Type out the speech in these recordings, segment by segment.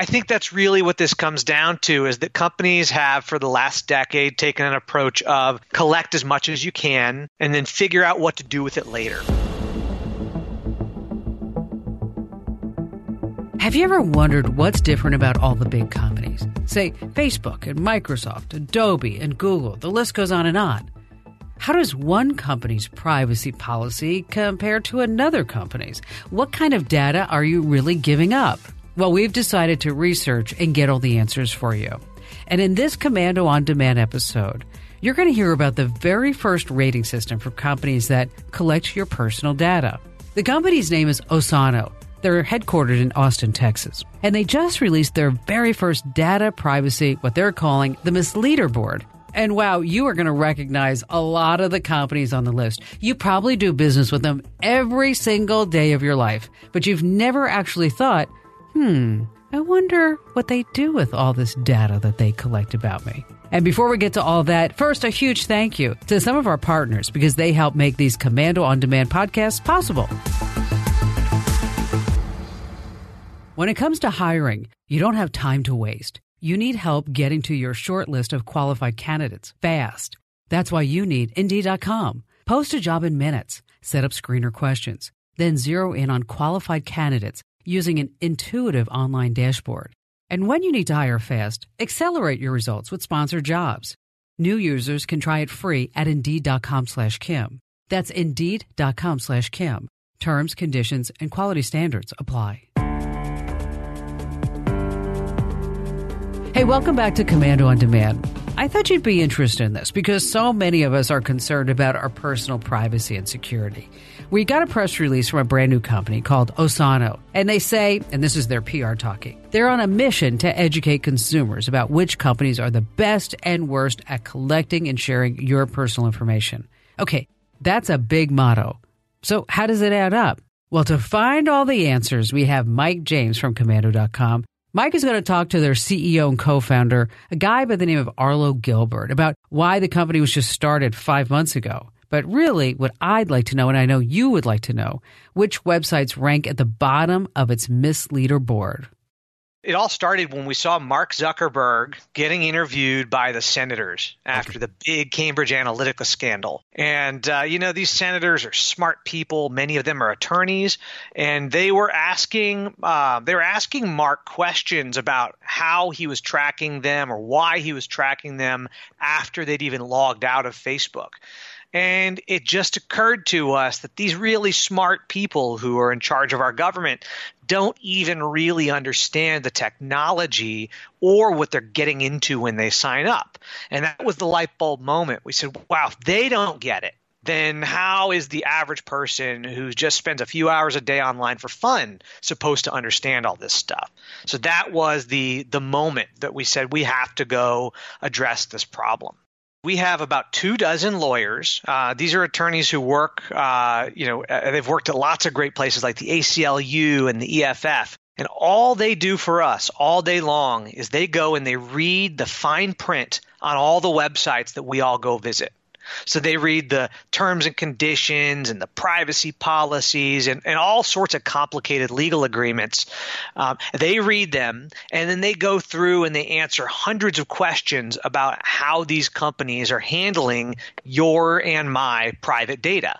I think that's really what this comes down to is that companies have for the last decade taken an approach of collect as much as you can and then figure out what to do with it later. Have you ever wondered what's different about all the big companies? Say, Facebook and Microsoft, Adobe and Google, the list goes on and on. How does one company's privacy policy compare to another company's? What kind of data are you really giving up? Well, we've decided to research and get all the answers for you. And in this Komando on Demand episode, you're going to hear about the very first rating system for companies that collect your personal data. The company's name is Osano. They're headquartered in Austin, Texas. And they just released their very first data privacy, what they're calling the Misleader Board. And wow, you are going to recognize a lot of the companies on the list. You probably do business with them every single day of your life, but you've never actually thought, hmm, I wonder what they do with all this data that they collect about me. And before we get to all that, first, a huge thank you to some of our partners because they help make these Komando on Demand podcasts possible. When it comes to hiring, you don't have time to waste. You need help getting to your short list of qualified candidates fast. That's why you need Indeed.com. Post a job in minutes, set up screener questions, then zero in on qualified candidates using an intuitive online dashboard. And when you need to hire fast, accelerate your results with sponsored jobs. New users can try it free at Indeed.com slash Kim. That's Indeed.com slash Kim. Terms, conditions, and quality standards apply. Hey, welcome back to Komando on Demand. I thought you'd be interested in this because so many of us are concerned about our personal privacy and security. We got a press release from a brand new company called Osano, and they say, and this is their PR talking, they're on a mission to educate consumers about which companies are the best and worst at collecting and sharing your personal information. Okay, that's a big motto. So, how does it add up? Well, to find all the answers, we have Mike James from Komando.com Mike is going to talk to their CEO and co founder, a guy by the name of Arlo Gilbert, about why the company was just started five months ago. But really, what I'd like to know, and I know you would like to know, which websites rank at the bottom of its misleader board. It all started when we saw Mark Zuckerberg getting interviewed by the senators after okay. the big Cambridge Analytica scandal. And, uh, you know, these senators are smart people. Many of them are attorneys. And they were asking, uh, they were asking Mark questions about how he was tracking them or why he was tracking them after they'd even logged out of Facebook. And it just occurred to us that these really smart people who are in charge of our government don't even really understand the technology or what they're getting into when they sign up. And that was the light bulb moment. We said, wow, if they don't get it, then how is the average person who just spends a few hours a day online for fun supposed to understand all this stuff? So that was the the moment that we said we have to go address this problem. We have about two dozen lawyers. Uh, these are attorneys who work, uh, you know, uh, they've worked at lots of great places like the ACLU and the EFF. And all they do for us all day long is they go and they read the fine print on all the websites that we all go visit. So they read the terms and conditions and the privacy policies and, and all sorts of complicated legal agreements. Um, they read them and then they go through and they answer hundreds of questions about how these companies are handling your and my private data.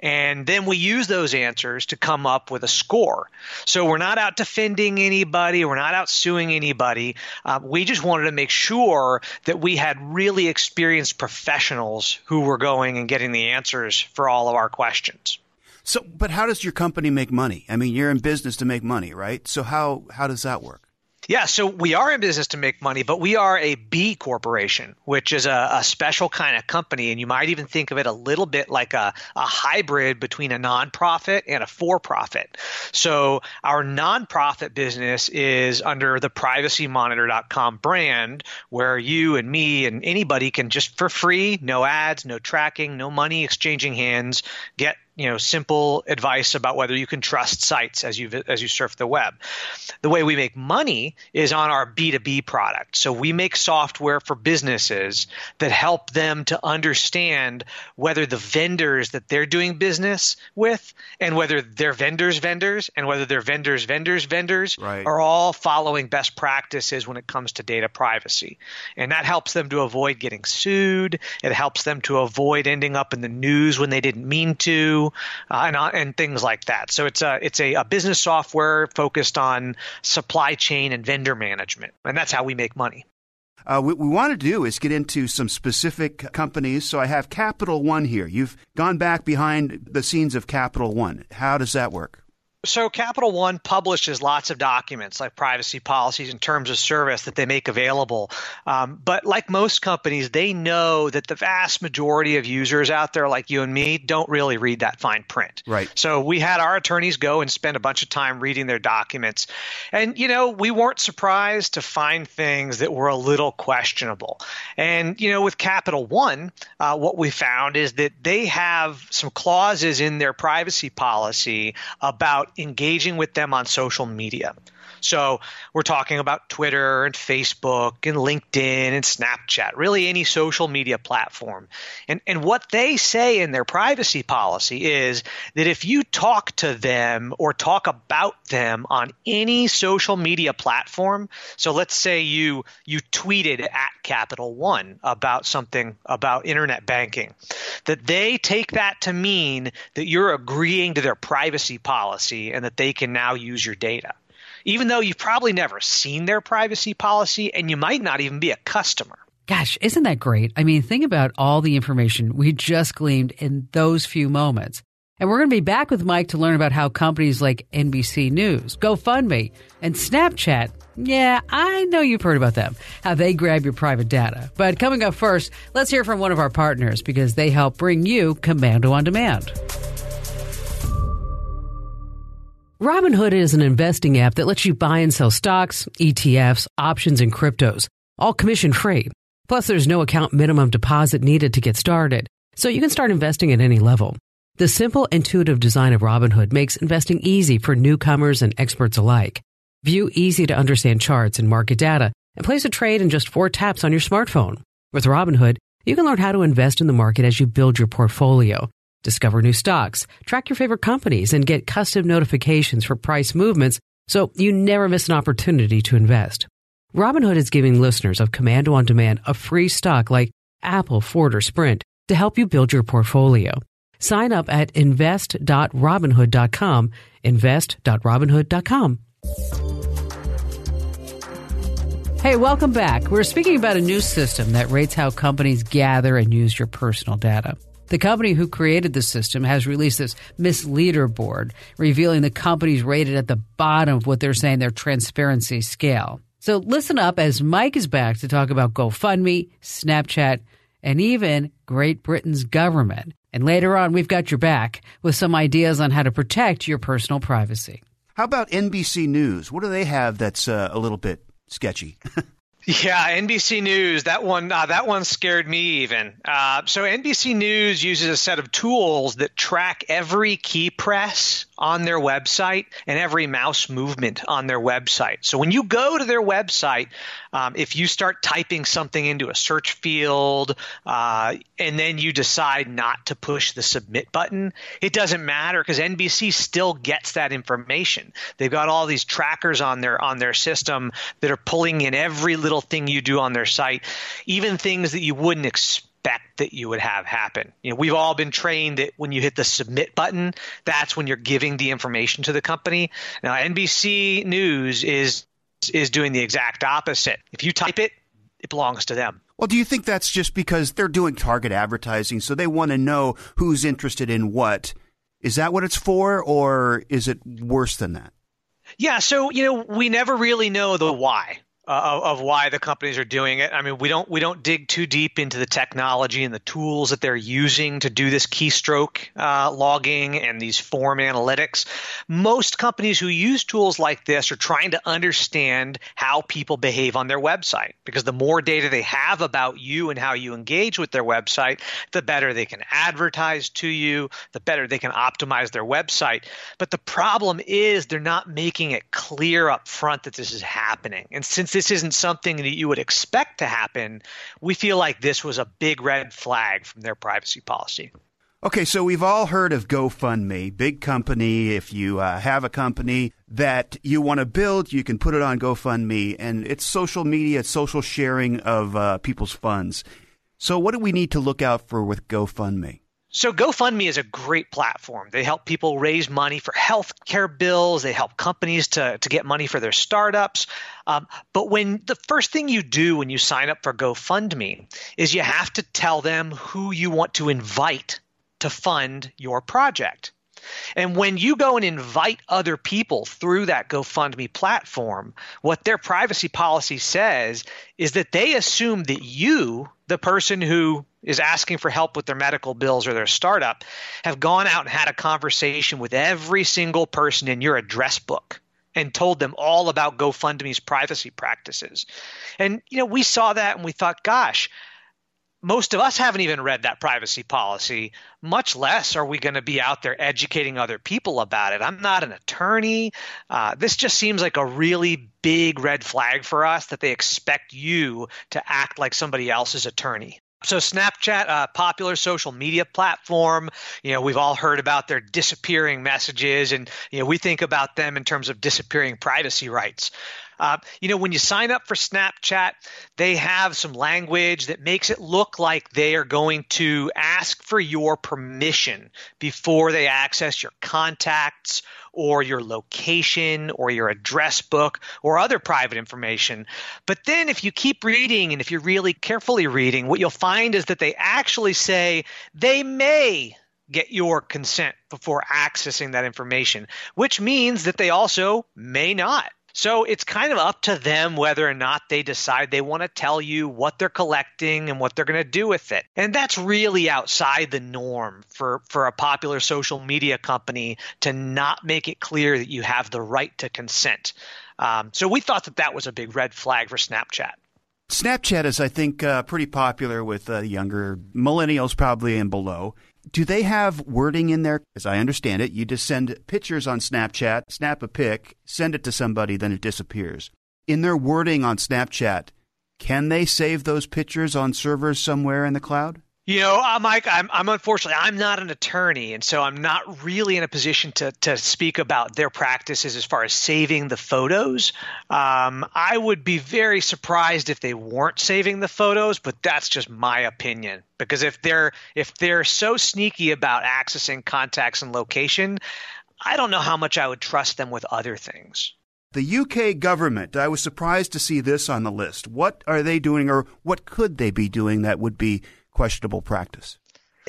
And then we use those answers to come up with a score. So we're not out defending anybody, we're not out suing anybody. Uh, we just wanted to make sure that we had really experienced professionals who were going and getting the answers for all of our questions. So, but how does your company make money? I mean, you're in business to make money, right? So how how does that work? Yeah, so we are in business to make money, but we are a B corporation, which is a, a, special kind of company. And you might even think of it a little bit like a, a hybrid between a nonprofit and a for profit. So our nonprofit business is under the privacymonitor.com brand, where you and me and anybody can just for free, no ads, no tracking, no money exchanging hands, get you know simple advice about whether you can trust sites as you as you surf the web. The way we make money is on our B2B product. So we make software for businesses that help them to understand whether the vendors that they're doing business with and whether their vendors vendors and whether their vendors vendors vendors right. are all following best practices when it comes to data privacy. And that helps them to avoid getting sued. It helps them to avoid ending up in the news when they didn't mean to uh, and uh, and things like that. So it's a it's a, a business software focused on supply chain and vendor management, and that's how we make money. Uh, what we want to do is get into some specific companies. So I have Capital One here. You've gone back behind the scenes of Capital One. How does that work? So Capital One publishes lots of documents like privacy policies and terms of service that they make available. Um, but like most companies, they know that the vast majority of users out there, like you and me, don't really read that fine print. Right. So we had our attorneys go and spend a bunch of time reading their documents, and you know we weren't surprised to find things that were a little questionable. And you know with Capital One, uh, what we found is that they have some clauses in their privacy policy about engaging with them on social media. So we're talking about Twitter and Facebook and LinkedIn and Snapchat, really any social media platform. And, and what they say in their privacy policy is that if you talk to them or talk about them on any social media platform, so let's say you you tweeted at Capital One about something about internet banking, that they take that to mean that you're agreeing to their privacy policy and that they can now use your data even though you've probably never seen their privacy policy and you might not even be a customer. Gosh, isn't that great? I mean, think about all the information we just gleaned in those few moments. And we're going to be back with Mike to learn about how companies like NBC News, GoFundMe, and Snapchat yeah, I know you've heard about them, how they grab your private data. But coming up first, let's hear from one of our partners because they help bring you Komando on Demand. Robinhood is an investing app that lets you buy and sell stocks, ETFs, options, and cryptos, all commission free. Plus, there's no account minimum deposit needed to get started, so you can start investing at any level. The simple, intuitive design of Robinhood makes investing easy for newcomers and experts alike. View easy to understand charts and market data and place a trade in just four taps on your smartphone. With Robinhood, you can learn how to invest in the market as you build your portfolio. Discover new stocks, track your favorite companies, and get custom notifications for price movements so you never miss an opportunity to invest. Robinhood is giving listeners of Komando on Demand a free stock like Apple, Ford, or Sprint to help you build your portfolio. Sign up at invest.robinhood.com, invest.robinhood.com. Hey, welcome back. We're speaking about a new system that rates how companies gather and use your personal data. The company who created the system has released this misleader board, revealing the companies rated at the bottom of what they're saying their transparency scale. So listen up as Mike is back to talk about GoFundMe, Snapchat, and even Great Britain's government. And later on, we've got your back with some ideas on how to protect your personal privacy. How about NBC News? What do they have that's uh, a little bit sketchy? Yeah, NBC News. That one. Uh, that one scared me even. Uh, so NBC News uses a set of tools that track every key press on their website and every mouse movement on their website. So when you go to their website, um, if you start typing something into a search field uh, and then you decide not to push the submit button, it doesn't matter because NBC still gets that information. They've got all these trackers on their on their system that are pulling in every little thing you do on their site, even things that you wouldn't expect expect that you would have happen. You know, we've all been trained that when you hit the submit button, that's when you're giving the information to the company. Now, NBC News is is doing the exact opposite. If you type it, it belongs to them. Well, do you think that's just because they're doing target advertising, so they want to know who's interested in what? Is that what it's for, or is it worse than that? Yeah, so you know we never really know the why uh, of, why the companies are doing it. I mean, we don't we don't dig too deep into the technology and the tools that they're using to do this keystroke uh, logging and these form analytics. Most companies who use tools like this are trying to understand how people behave on their website because the more data they have about you and how you engage with their website, the better they can advertise to you, the better they can optimize their website. But the problem is they're not making it clear up front that this is happening. And since this isn't something that you would expect to happen, we feel like this was a big red flag from their privacy policy. Okay, so we've all heard of GoFundMe, big company. If you uh, have a company that you want to build, you can put it on GoFundMe, and it's social media, it's social sharing of uh, people's funds. So, what do we need to look out for with GoFundMe? So GoFundMe is a great platform. They help people raise money for healthcare bills. They help companies to, to get money for their startups. Um, but when the first thing you do when you sign up for GoFundMe is you have to tell them who you want to invite to fund your project. And when you go and invite other people through that GoFundMe platform, what their privacy policy says is that they assume that you, the person who is asking for help with their medical bills or their startup, have gone out and had a conversation with every single person in your address book and told them all about GoFundMe's privacy practices. And you know, we saw that and we thought, gosh, most of us haven't even read that privacy policy, much less are we going to be out there educating other people about it. I'm not an attorney. Uh, this just seems like a really big red flag for us that they expect you to act like somebody else's attorney. So Snapchat, a popular social media platform, you know, we've all heard about their disappearing messages, and you know, we think about them in terms of disappearing privacy rights. Uh, you know, when you sign up for Snapchat, they have some language that makes it look like they are going to ask for your permission before they access your contacts or your location or your address book or other private information. But then if you keep reading and if you're really carefully reading, what you'll find is that they actually say they may get your consent before accessing that information, which means that they also may not. So it's kind of up to them whether or not they decide they want to tell you what they're collecting and what they're going to do with it. And that's really outside the norm for, for a popular social media company to not make it clear that you have the right to consent. Um, so we thought that that was a big red flag for Snapchat. Snapchat is, I think, uh, pretty popular with uh, younger millennials, probably and below do they have wording in there? As I understand it, you just send pictures on Snapchat, snap a pic, send it to somebody, then it disappears. In their wording on Snapchat, can they save those pictures on servers somewhere in the cloud? You know, uh, Mike, I'm, I'm unfortunately I'm not an attorney, and so I'm not really in a position to to speak about their practices as far as saving the photos. Um, I would be very surprised if they weren't saving the photos, but that's just my opinion. Because if they're if they're so sneaky about accessing contacts and location, I don't know how much I would trust them with other things. The UK government, I was surprised to see this on the list. What are they doing, or what could they be doing that would be questionable practice?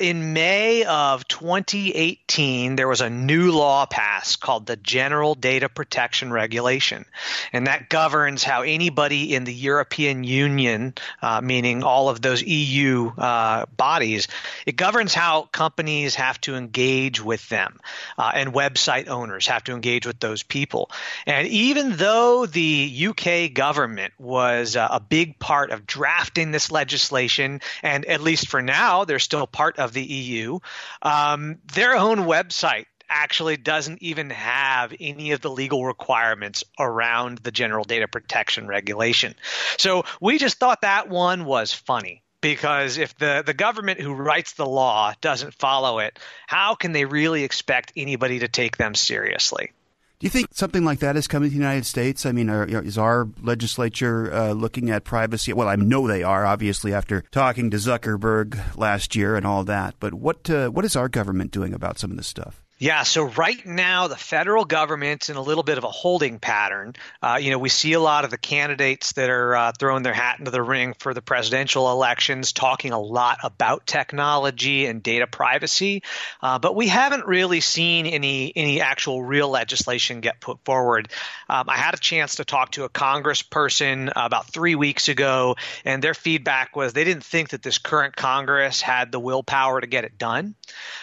In May of 2018, there was a new law passed called the General Data Protection Regulation, and that governs how anybody in the European Union, uh, meaning all of those EU uh, bodies, it governs how companies have to engage with them, uh, and website owners have to engage with those people. And even though the UK government was uh, a big part of drafting this legislation, and at least for now, they're still part of of the EU. Um, their own website actually doesn't even have any of the legal requirements around the general data protection regulation. So we just thought that one was funny because if the, the government who writes the law doesn't follow it, how can they really expect anybody to take them seriously? Do you think something like that is coming to the United States? I mean, are, is our legislature uh, looking at privacy? Well, I know they are, obviously, after talking to Zuckerberg last year and all that. But what uh, what is our government doing about some of this stuff? Yeah, so right now the federal government's in a little bit of a holding pattern. Uh, you know, we see a lot of the candidates that are uh, throwing their hat into the ring for the presidential elections talking a lot about technology and data privacy, uh, but we haven't really seen any any actual real legislation get put forward. Um, I had a chance to talk to a congressperson about three weeks ago, and their feedback was they didn't think that this current Congress had the willpower to get it done.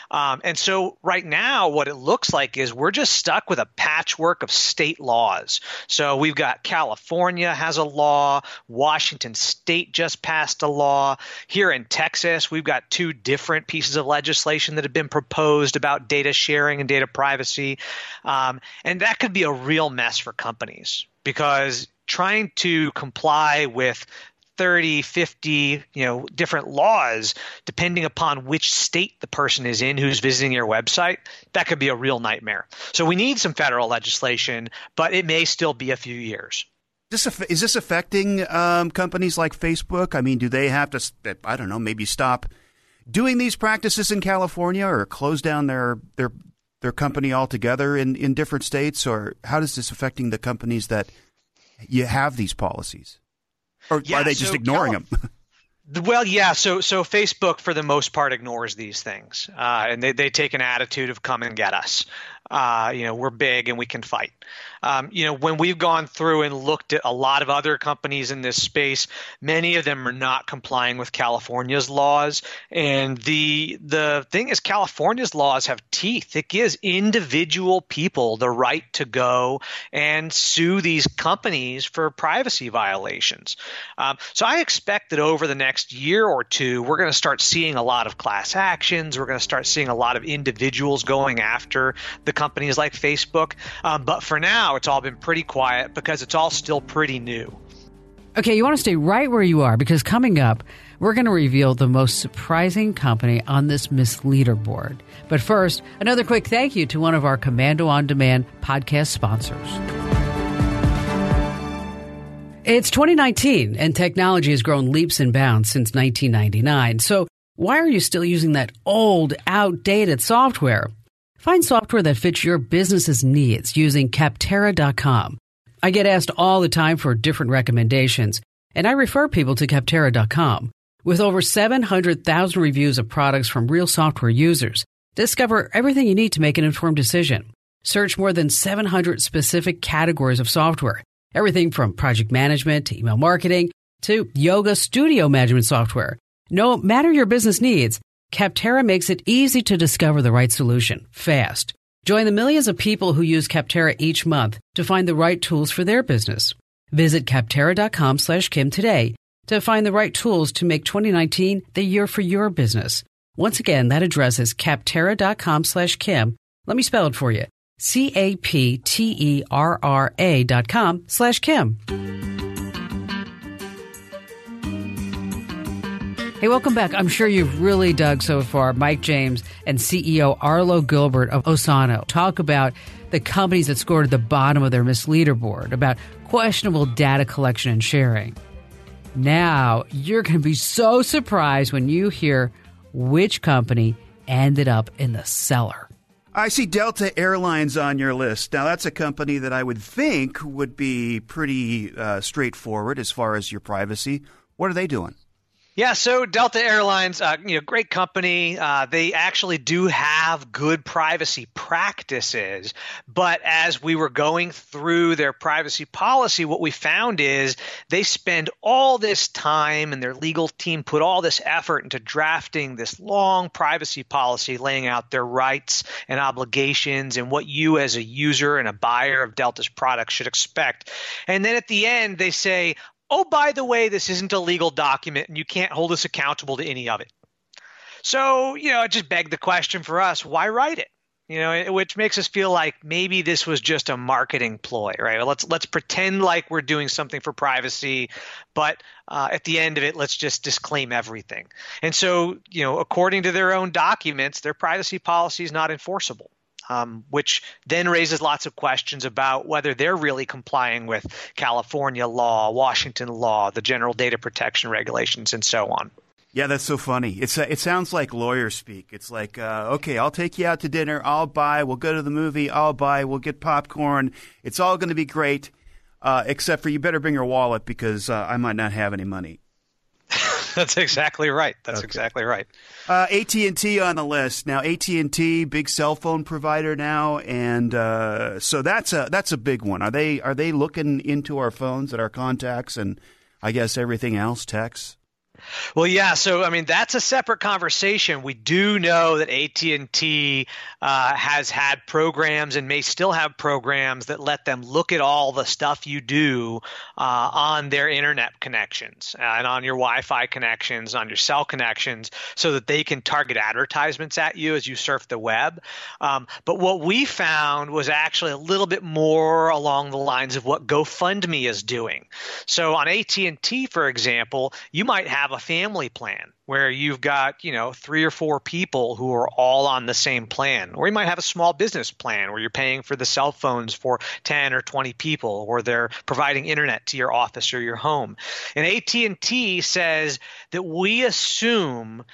Um, and so right now, what it looks like is we're just stuck with a patchwork of state laws. So we've got California has a law, Washington State just passed a law. Here in Texas, we've got two different pieces of legislation that have been proposed about data sharing and data privacy. Um, and that could be a real mess for companies because trying to comply with 30, 50, you know, different laws depending upon which state the person is in who's visiting your website, that could be a real nightmare. So we need some federal legislation, but it may still be a few years. This, is this affecting um, companies like Facebook? I mean, do they have to, I don't know, maybe stop doing these practices in California or close down their their their company altogether in, in different states? Or how is this affecting the companies that you have these policies? Or yeah, are they just so ignoring them? Well, yeah. So, so Facebook for the most part ignores these things, uh, and they, they take an attitude of "come and get us." Uh, you know, we're big and we can fight. Um, you know, when we've gone through and looked at a lot of other companies in this space, many of them are not complying with California's laws. And the the thing is, California's laws have teeth. It gives individual people the right to go and sue these companies for privacy violations. Um, so I expect that over the next year or two, we're going to start seeing a lot of class actions. We're going to start seeing a lot of individuals going after the companies like Facebook. Um, but for now, it's all been pretty quiet because it's all still pretty new. Okay, you want to stay right where you are because coming up, we're going to reveal the most surprising company on this Miss Leaderboard. But first, another quick thank you to one of our Komando on Demand podcast sponsors. It's 2019 and technology has grown leaps and bounds since 1999. So, why are you still using that old, outdated software? Find software that fits your business's needs using Capterra.com. I get asked all the time for different recommendations, and I refer people to Capterra.com. With over 700,000 reviews of products from real software users, discover everything you need to make an informed decision. Search more than 700 specific categories of software, everything from project management to email marketing to yoga studio management software. No matter your business needs, Capterra makes it easy to discover the right solution fast. Join the millions of people who use Capterra each month to find the right tools for their business. Visit capterra.com slash Kim today to find the right tools to make 2019 the year for your business. Once again, that address is capterra.com slash Kim. Let me spell it for you. C-A-P-T-E-R-R-A dot com slash Kim. Hey, welcome back. I'm sure you've really dug so far. Mike James and CEO Arlo Gilbert of Osano talk about the companies that scored at the bottom of their Miss Leaderboard, about questionable data collection and sharing. Now, you're going to be so surprised when you hear which company ended up in the cellar. I see Delta Airlines on your list. Now, that's a company that I would think would be pretty uh, straightforward as far as your privacy. What are they doing? Yeah, so Delta Airlines, uh, you know, great company. Uh, they actually do have good privacy practices, but as we were going through their privacy policy, what we found is they spend all this time and their legal team put all this effort into drafting this long privacy policy, laying out their rights and obligations and what you as a user and a buyer of Delta's products should expect. And then at the end, they say, oh, by the way, this isn't a legal document and you can't hold us accountable to any of it. So, you know, it just begged the question for us why write it? You know, which makes us feel like maybe this was just a marketing ploy, right? Let's let's pretend like we're doing something for privacy, but uh, at the end of it, let's just disclaim everything. And so, you know, according to their own documents, their privacy policy is not enforceable um, which then raises lots of questions about whether they're really complying with California law, Washington law, the general data protection regulations, and so on. Yeah, that's so funny. It's uh, it sounds like lawyer speak. It's like, uh, okay, I'll take you out to dinner. I'll buy. We'll go to the movie. I'll buy. We'll get popcorn. It's all going to be great, uh, except for you better bring your wallet because uh, I might not have any money. That's exactly right. That's okay. exactly right. Uh, AT and T on the list now. AT and T, big cell phone provider now, and uh, so that's a that's a big one. Are they are they looking into our phones and our contacts and I guess everything else, texts? Well, yeah. So, I mean, that's a separate conversation. We do know that AT and T uh, has had programs and may still have programs that let them look at all the stuff you do uh, on their internet connections uh, and on your Wi-Fi connections, on your cell connections, so that they can target advertisements at you as you surf the web. Um, but what we found was actually a little bit more along the lines of what GoFundMe is doing. So, on AT and T, for example, you might have a family plan where you've got, you know, three or four people who are all on the same plan. Or you might have a small business plan where you're paying for the cell phones for 10 or 20 people or they're providing internet to your office or your home. And AT&T says that we assume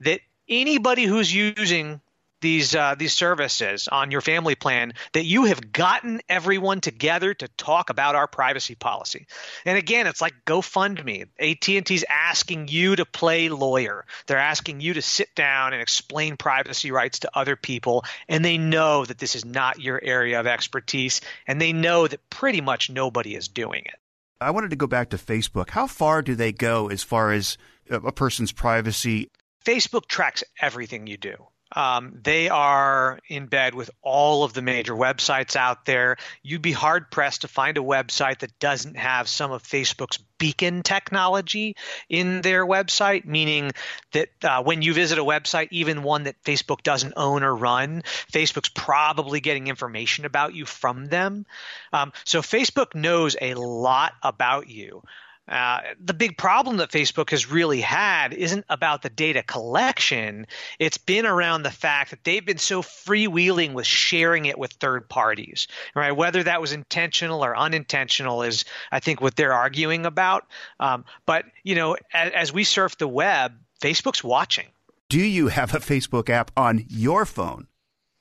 that anybody who's using these uh, these services on your family plan that you have gotten everyone together to talk about our privacy policy. And again, it's like GoFundMe. AT&T's asking you to play lawyer. They're asking you to sit down and explain privacy rights to other people, and they know that this is not your area of expertise, and they know that pretty much nobody is doing it. I wanted to go back to Facebook. How far do they go as far as a person's privacy? Facebook tracks everything you do. Um, they are in bed with all of the major websites out there. You'd be hard pressed to find a website that doesn't have some of Facebook's beacon technology in their website, meaning that uh, when you visit a website, even one that Facebook doesn't own or run, Facebook's probably getting information about you from them. Um, so Facebook knows a lot about you. Uh, the big problem that Facebook has really had isn't about the data collection. It's been around the fact that they've been so freewheeling with sharing it with third parties, right? Whether that was intentional or unintentional is, I think, what they're arguing about. Um, but you know, as, as we surf the web, Facebook's watching. Do you have a Facebook app on your phone?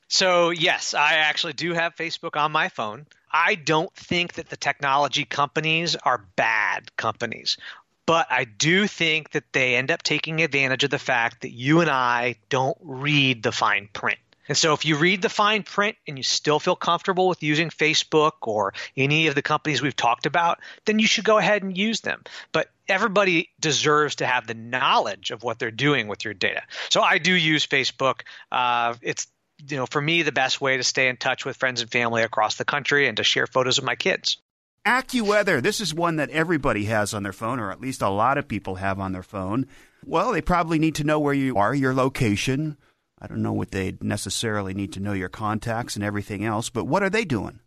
So yes, I actually do have Facebook on my phone. I don't think that the technology companies are bad companies, but I do think that they end up taking advantage of the fact that you and I don't read the fine print. And so if you read the fine print and you still feel comfortable with using Facebook or any of the companies we've talked about, then you should go ahead and use them. But everybody deserves to have the knowledge of what they're doing with your data. So I do use Facebook. Uh, it's you know, for me, the best way to stay in touch with friends and family across the country and to share photos of my kids. AccuWeather. This is one that everybody has on their phone, or at least a lot of people have on their phone. Well, they probably need to know where you are, your location. I don't know what they necessarily need to know your contacts and everything else, but what are they doing?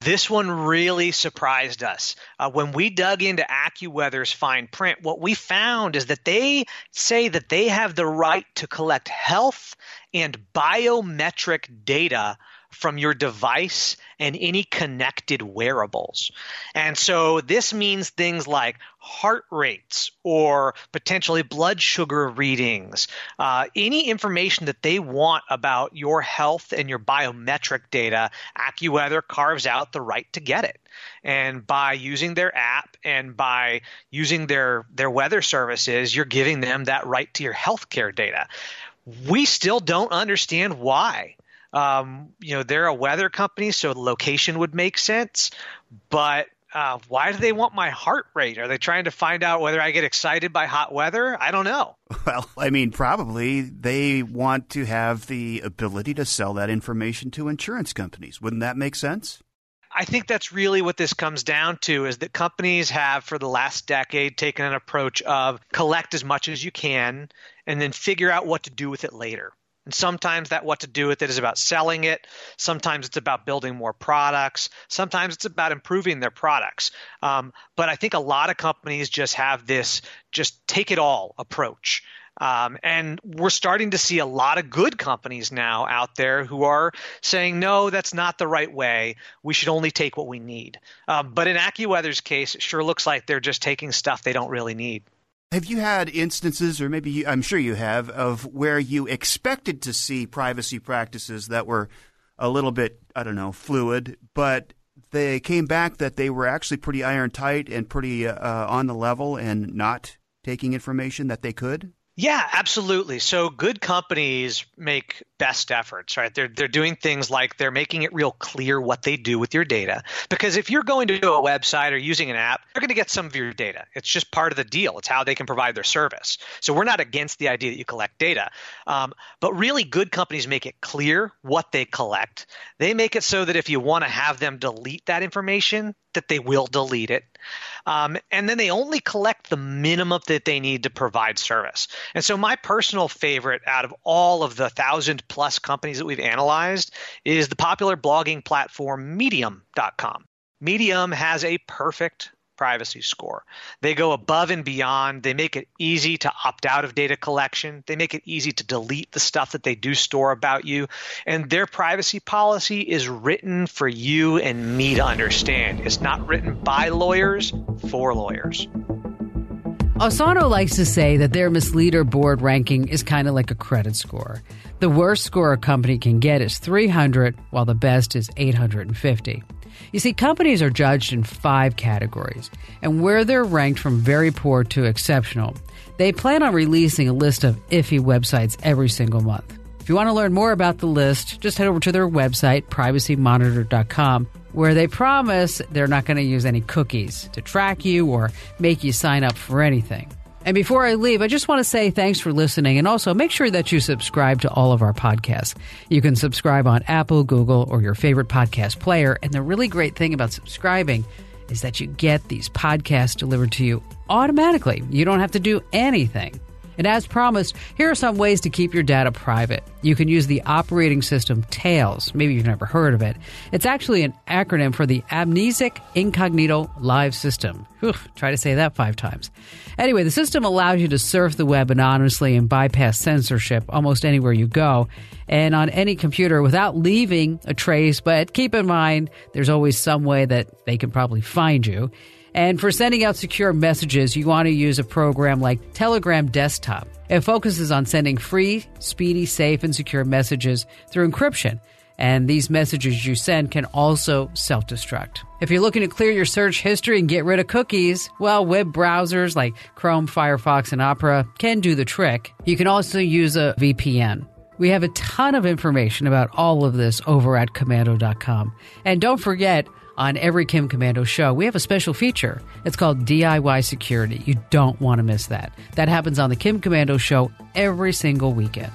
This one really surprised us. Uh, when we dug into AccuWeather's fine print, what we found is that they say that they have the right to collect health and biometric data from your device and any connected wearables. And so this means things like heart rates or potentially blood sugar readings, uh, any information that they want about your health and your biometric data, AccuWeather carves out the right to get it. And by using their app and by using their, their weather services, you're giving them that right to your healthcare data. We still don't understand why. Um, you know, they're a weather company, so location would make sense. But uh, why do they want my heart rate? Are they trying to find out whether I get excited by hot weather? I don't know. Well, I mean, probably they want to have the ability to sell that information to insurance companies. Wouldn't that make sense? I think that's really what this comes down to is that companies have for the last decade taken an approach of collect as much as you can and then figure out what to do with it later. And sometimes that what to do with it is about selling it. Sometimes it's about building more products. Sometimes it's about improving their products. Um, but I think a lot of companies just have this just take it all approach. Um, and we're starting to see a lot of good companies now out there who are saying, no, that's not the right way. We should only take what we need. Um, but in AccuWeather's case, it sure looks like they're just taking stuff they don't really need. Have you had instances, or maybe you, I'm sure you have, of where you expected to see privacy practices that were a little bit, I don't know, fluid, but they came back that they were actually pretty iron tight and pretty uh, on the level and not taking information that they could? Yeah, absolutely. So good companies make best efforts, right? They're they're doing things like they're making it real clear what they do with your data. Because if you're going to do a website or using an app, they're going to get some of your data. It's just part of the deal. It's how they can provide their service. So we're not against the idea that you collect data, um, but really good companies make it clear what they collect. They make it so that if you want to have them delete that information, that they will delete it. Um, and then they only collect the minimum that they need to provide service. And so, my personal favorite out of all of the thousand plus companies that we've analyzed is the popular blogging platform Medium.com. Medium has a perfect privacy score. They go above and beyond. They make it easy to opt out of data collection. They make it easy to delete the stuff that they do store about you. And their privacy policy is written for you and me to understand. It's not written by lawyers for lawyers. Osano likes to say that their misleader board ranking is kind of like a credit score. The worst score a company can get is 300, while the best is 850. You see, companies are judged in five categories, and where they're ranked from very poor to exceptional, they plan on releasing a list of iffy websites every single month. If you want to learn more about the list, just head over to their website, privacymonitor.com, where they promise they're not going to use any cookies to track you or make you sign up for anything. And before I leave, I just want to say thanks for listening and also make sure that you subscribe to all of our podcasts. You can subscribe on Apple, Google, or your favorite podcast player. And the really great thing about subscribing is that you get these podcasts delivered to you automatically. You don't have to do anything. And as promised, here are some ways to keep your data private. You can use the operating system Tails. Maybe you've never heard of it. It's actually an acronym for the Amnesic Incognito Live System. Whew, try to say that five times. Anyway, the system allows you to surf the web anonymously and bypass censorship almost anywhere you go and on any computer without leaving a trace. But keep in mind, there's always some way that they can probably find you. And for sending out secure messages, you want to use a program like Telegram Desktop. It focuses on sending free, speedy, safe, and secure messages through encryption. And these messages you send can also self destruct. If you're looking to clear your search history and get rid of cookies, well, web browsers like Chrome, Firefox, and Opera can do the trick. You can also use a VPN. We have a ton of information about all of this over at komando.com. And don't forget, on every Kim Komando show, we have a special feature. It's called DIY Security. You don't want to miss that. That happens on the Kim Komando show every single weekend.